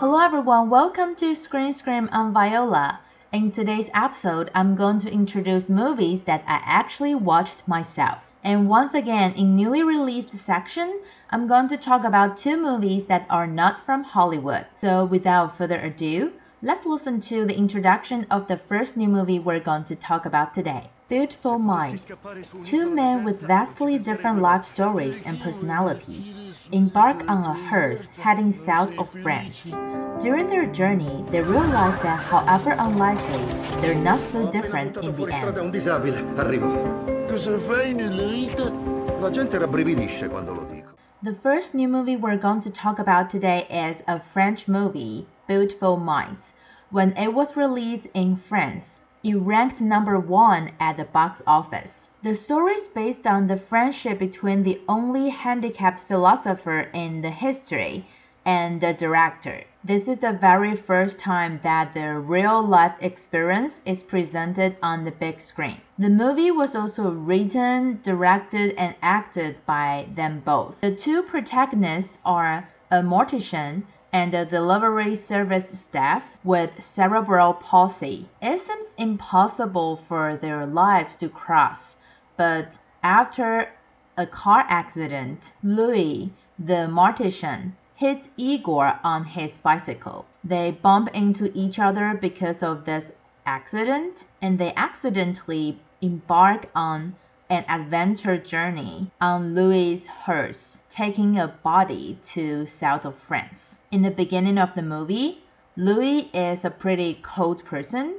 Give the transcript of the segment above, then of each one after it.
Hello everyone, welcome to Screen Scream on Viola. In today's episode, I'm going to introduce movies that I actually watched myself. And once again, in newly released section, I'm going to talk about two movies that are not from Hollywood. So without further ado, let's listen to the introduction of the first new movie we're going to talk about today. Beautiful Mind. Two men with vastly different life stories and personalities embark on a hearse heading south of France. During their journey, they realize that however unlikely, they're not so different in the end. un disabile, arrivo. Cosa fai nella vita? La gente rabbrividisce quando lo dico. The first new movie we're going to talk about today is a French movie, Beautiful Minds. When it was released in France, it ranked number one at the box office. The story is based on the friendship between the only handicapped philosopher in the history and the director. This is the very first time that the real life experience is presented on the big screen. The movie was also written, directed, and acted by them both. The two protagonists are a mortician and a delivery service staff with cerebral palsy. It seems impossible for their lives to cross, but after a car accident, Louis, the mortician, hit Igor on his bicycle. They bump into each other because of this accident, and they accidentally embark on an adventure journey on Louis' hearse, taking a body to south of France. In the beginning of the movie, Louis is a pretty cold person,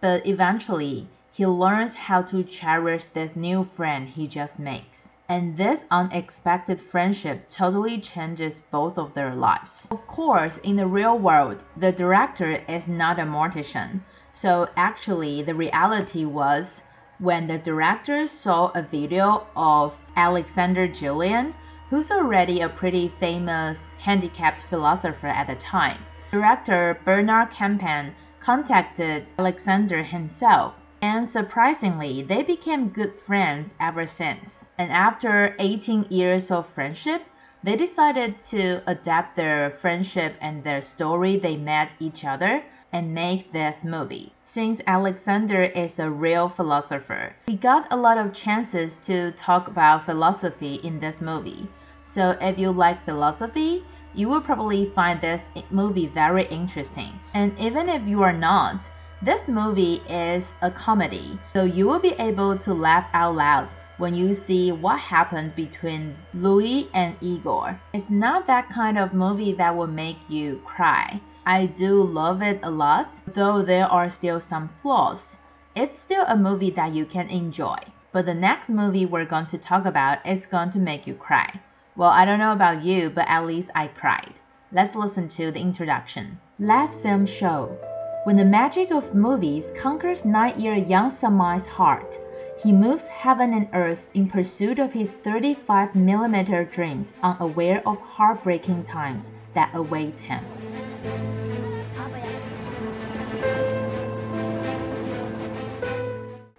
but eventually he learns how to cherish this new friend he just makes. And this unexpected friendship totally changes both of their lives. Of course, in the real world, the director is not a mortician. So actually, the reality was when the director saw a video of Alexander Jollien, who's already a pretty famous handicapped philosopher at the time. Director Bernard Campan contacted Alexander himself, and surprisingly, they became good friends ever since. And after 18 years of friendship, they decided to adapt their friendship and their story they met each other and make this movie. Since Alexander is a real philosopher, he got a lot of chances to talk about philosophy in this movie. So if you like philosophy, you will probably find this movie very interesting. And even if you are not, this movie is a comedy, so you will be able to laugh out loud when you see what happened between Louis and Igor. It's not that kind of movie that will make you cry. I do love it a lot, though there are still some flaws. It's still a movie that you can enjoy. But the next movie we're going to talk about is going to make you cry. Well, I don't know about you, but at least I cried. Let's listen to the introduction. Last film show. When the magic of movies conquers nine-year young Samay's heart, he moves heaven and earth in pursuit of his 35mm dreams, unaware of heartbreaking times that await him.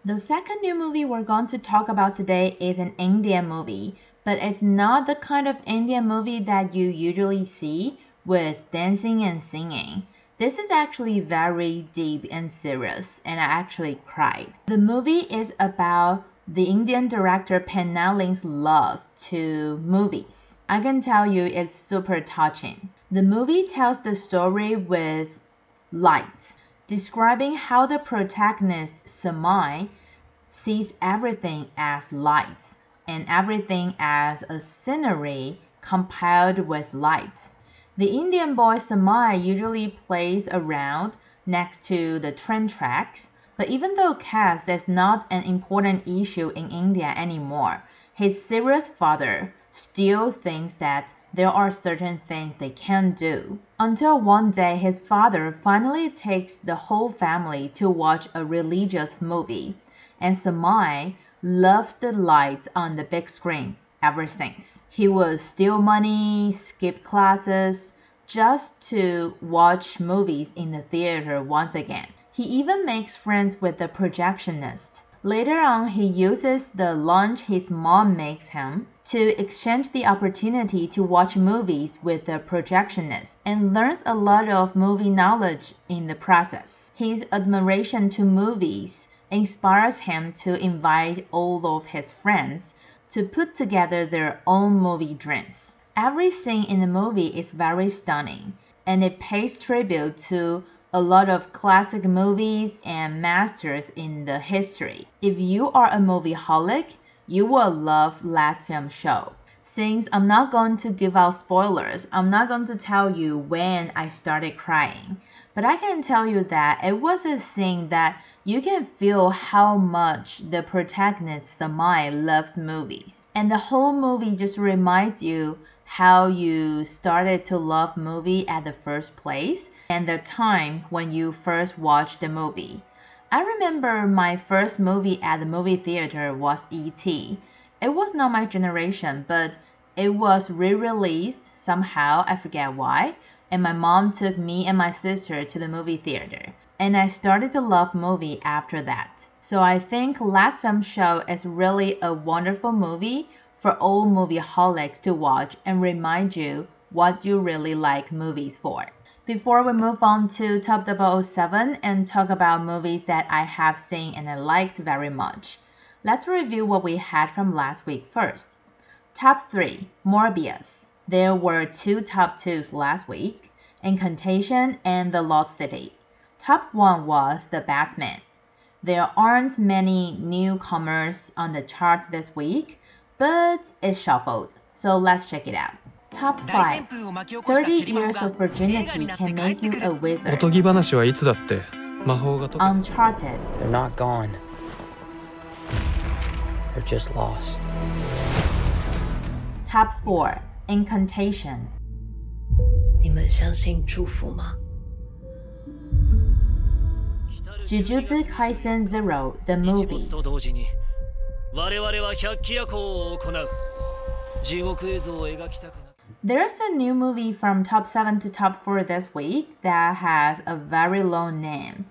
The second new movie we're going to talk about today is an Indian movie, but it's not the kind of Indian movie that you usually see with dancing and singing. This is actually very deep and serious, and I actually cried. The movie is about the Indian director Pan Nalin's love to movies. I can tell you it's super touching. The movie tells the story with light, describing how the protagonist Samay sees everything as light and everything as a scenery compiled with light. The Indian boy Samay usually plays around next to the train tracks, but even though caste is not an important issue in India anymore, his serious father still thinks that there are certain things they can do. Until one day his father finally takes the whole family to watch a religious movie, and Samay loves the lights on the big screen ever since. He would steal money, skip classes, just to watch movies in the theater once again. He even makes friends with the projectionist. Later on, he uses the lunch his mom makes him to exchange the opportunity to watch movies with the projectionist and learns a lot of movie knowledge in the process. His admiration to movies inspires him to invite all of his friends to put together their own movie dreams. Every scene in the movie is very stunning and it pays tribute to a lot of classic movies and masters in the history. If you are a movieaholic, you will love Last Film Show. Since I'm not going to give out spoilers, I'm not going to tell you when I started crying. But I can tell you that it was a scene that you can feel how much the protagonist Samay loves movies. And the whole movie just reminds you how you started to love movie at the first place and the time when you first watched the movie. I remember my first movie at the movie theater was E.T. It was not my generation, but it was re-released somehow, I forget why, and my mom took me and my sister to the movie theater. And I started to love movie after that. So I think Last Film Show is really a wonderful movie for all movieaholics to watch and remind you what you really like movies for. Before we move on to Top 007 and talk about movies that I have seen and I liked very much, let's review what we had from last week first. Top 3 Morbius. There were two top 2s last week Incantation and The Lost City. Top 1 was The Batman. There aren't many newcomers on the chart this week, but it's shuffled, so let's check it out. Top 5 30 years of virginity can make you a お wizard. とぎ話はいつだって魔法が解け Uncharted. They're not gone. They're just lost. Top 4 Incantation. 你们相信祝福吗？ Jujutsu Kaisen Zero, the 日 movie. 没と同時に我々は百鬼夜行を行う地獄絵図を描きたくな There's a new movie from top 7 to top 4 this week that has a very long name.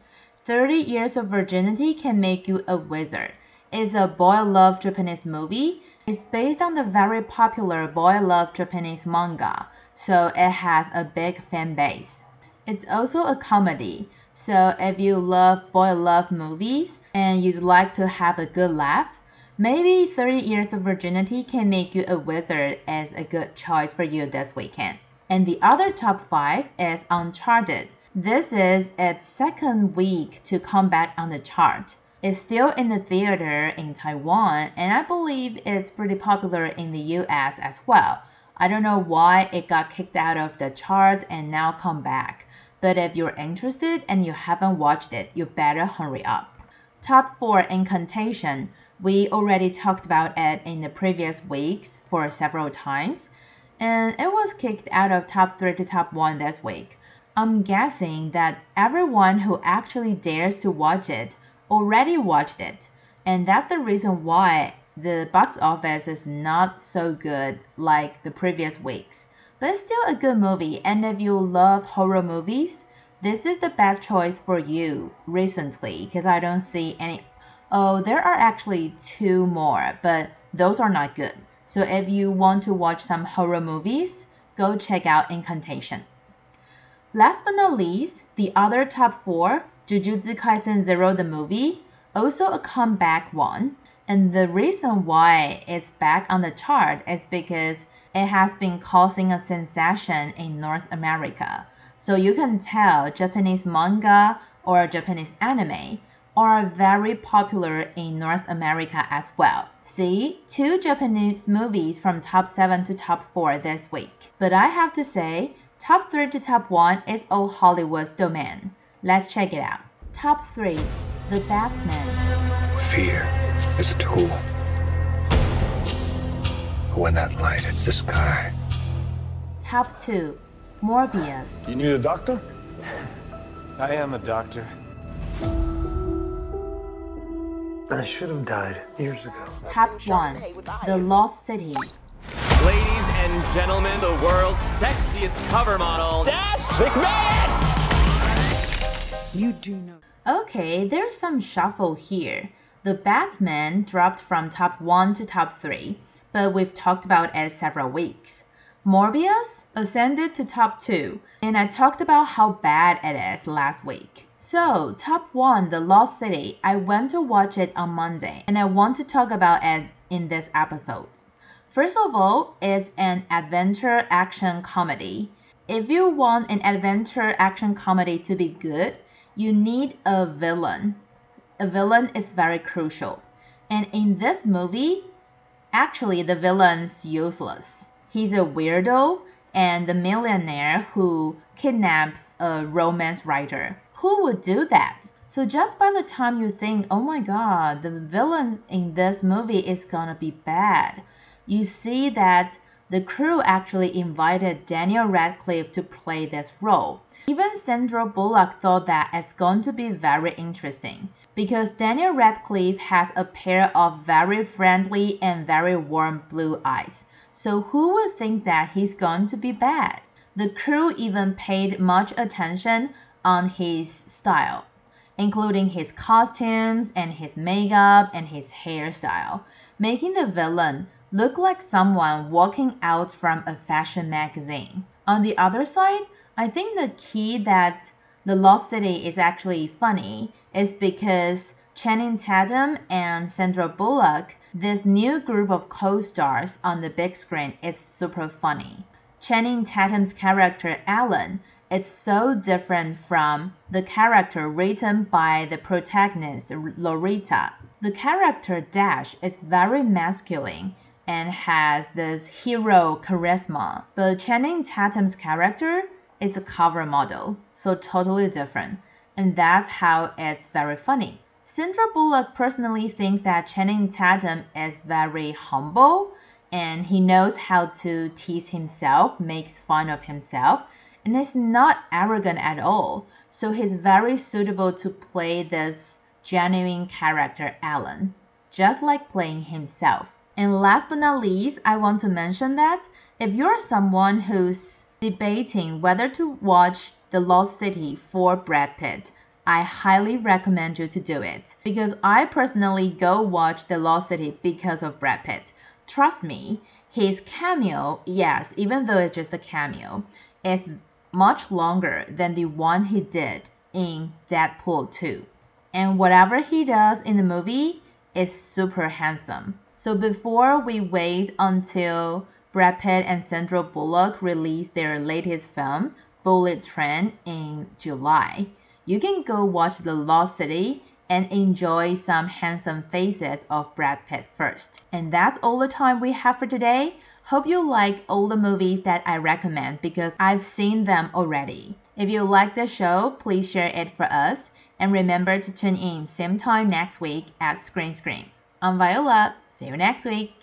30 Years of Virginity Can Make You a Wizard. It's a boy love Japanese movie. it's based on the very popular boy love Japanese manga, so it has a big fan base. It's also a comedy, so if you love boy love movies and you'd like to have a good laugh, maybe 30 Years of Virginity can make you a wizard as a good choice for you this weekend. And the other top 5 is Uncharted. This is its second week to come back on the chart. It's still in the theater in Taiwan, and I believe it's pretty popular in the US as well. I don't know why it got kicked out of the chart and now come back. But if you're interested and you haven't watched it, you better hurry up. Top 4 Incantation. We already talked about it in the previous weeks for several times, and it was kicked out of top 3 to top 1 this week. I'm guessing that everyone who actually dares to watch it already watched it, and that's the reason why the box office is not so good like the previous weeks. But it's still a good movie, and if you love horror movies, this is the best choice for you recently because I don't see any. Oh, there are actually two more, but those are not good. So if you want to watch some horror movies, go check out Incantation. Last but not least, the other top four, Jujutsu Kaisen Zero the movie, also a comeback one. And the reason why it's back on the chart is because it has been causing a sensation in North America. So you can tell Japanese manga or Japanese anime are very popular in North America as well. See, two Japanese movies from top 7 to top 4 this week. But I have to say, top 3 to top 1 is all Hollywood's domain. Let's check it out. Top 3 The Batman. Fear is a tool. But when that light hits the sky, Top 2 Morbius. You need a doctor? I am a doctor. I should have died years ago. Top 1 The Lost City. Ladies and gentlemen, the world's sexiest cover model, Dash McMahon! You do know. Okay, there's some shuffle here, The Batman dropped from top 1 to top 3, but we've talked about it several weeks. Morbius ascended to top 2, and I talked about how bad it is last week. So, top 1, The Lost City, I went to watch it on Monday, and I want to talk about it in this episode. First of all, it's an adventure action comedy. If you want an adventure action comedy to be good, you need a villain. A villain is very crucial. And in this movie, actually the villain's useless. He's a weirdo and the millionaire who kidnaps a romance writer. Who would do that? So just by the time you think, oh my god, the villain in this movie is gonna be bad, you see that the crew actually invited Daniel Radcliffe to play this role. Even Sandra Bullock thought that it's going to be very interesting because Daniel Radcliffe has a pair of very friendly and very warm blue eyes. So who would think that he's going to be bad? The crew even paid much attention on his style, including his costumes and his makeup and his hairstyle, making the villain look like someone walking out from a fashion magazine. On the other side, I think the key that The Lost City is actually funny is because Channing Tatum and Sandra Bullock this new group of co-stars on the big screen is super funny. Channing Tatum's character Alan is so different from the character written by the protagonist Loretta. The character Dash is very masculine and has this hero charisma, but Channing Tatum's character is a cover model, so totally different. And that's how it's very funny. Sandra Bullock personally thinks that Channing Tatum is very humble and he knows how to tease himself, makes fun of himself, and is not arrogant at all. So he's very suitable to play this genuine character, Alan, just like playing himself. And last but not least, I want to mention that if you're someone who's debating whether to watch The Lost City for Brad Pitt, I highly recommend you to do it because I personally go watch The Lost City because of Brad Pitt. Trust me, his cameo, yes, even though it's just a cameo, is much longer than the one he did in Deadpool 2. And whatever he does in the movie is super handsome. So before we wait until Brad Pitt and Sandra Bullock released their latest film, Bullet Train, in July, you can go watch The Lost City and enjoy some handsome faces of Brad Pitt first. And that's all the time we have for today. Hope you like all the movies that I recommend because I've seen them already. If you like the show, please share it for us and remember to tune in same time next week at Screen Scream. I'm Viola. See you next week.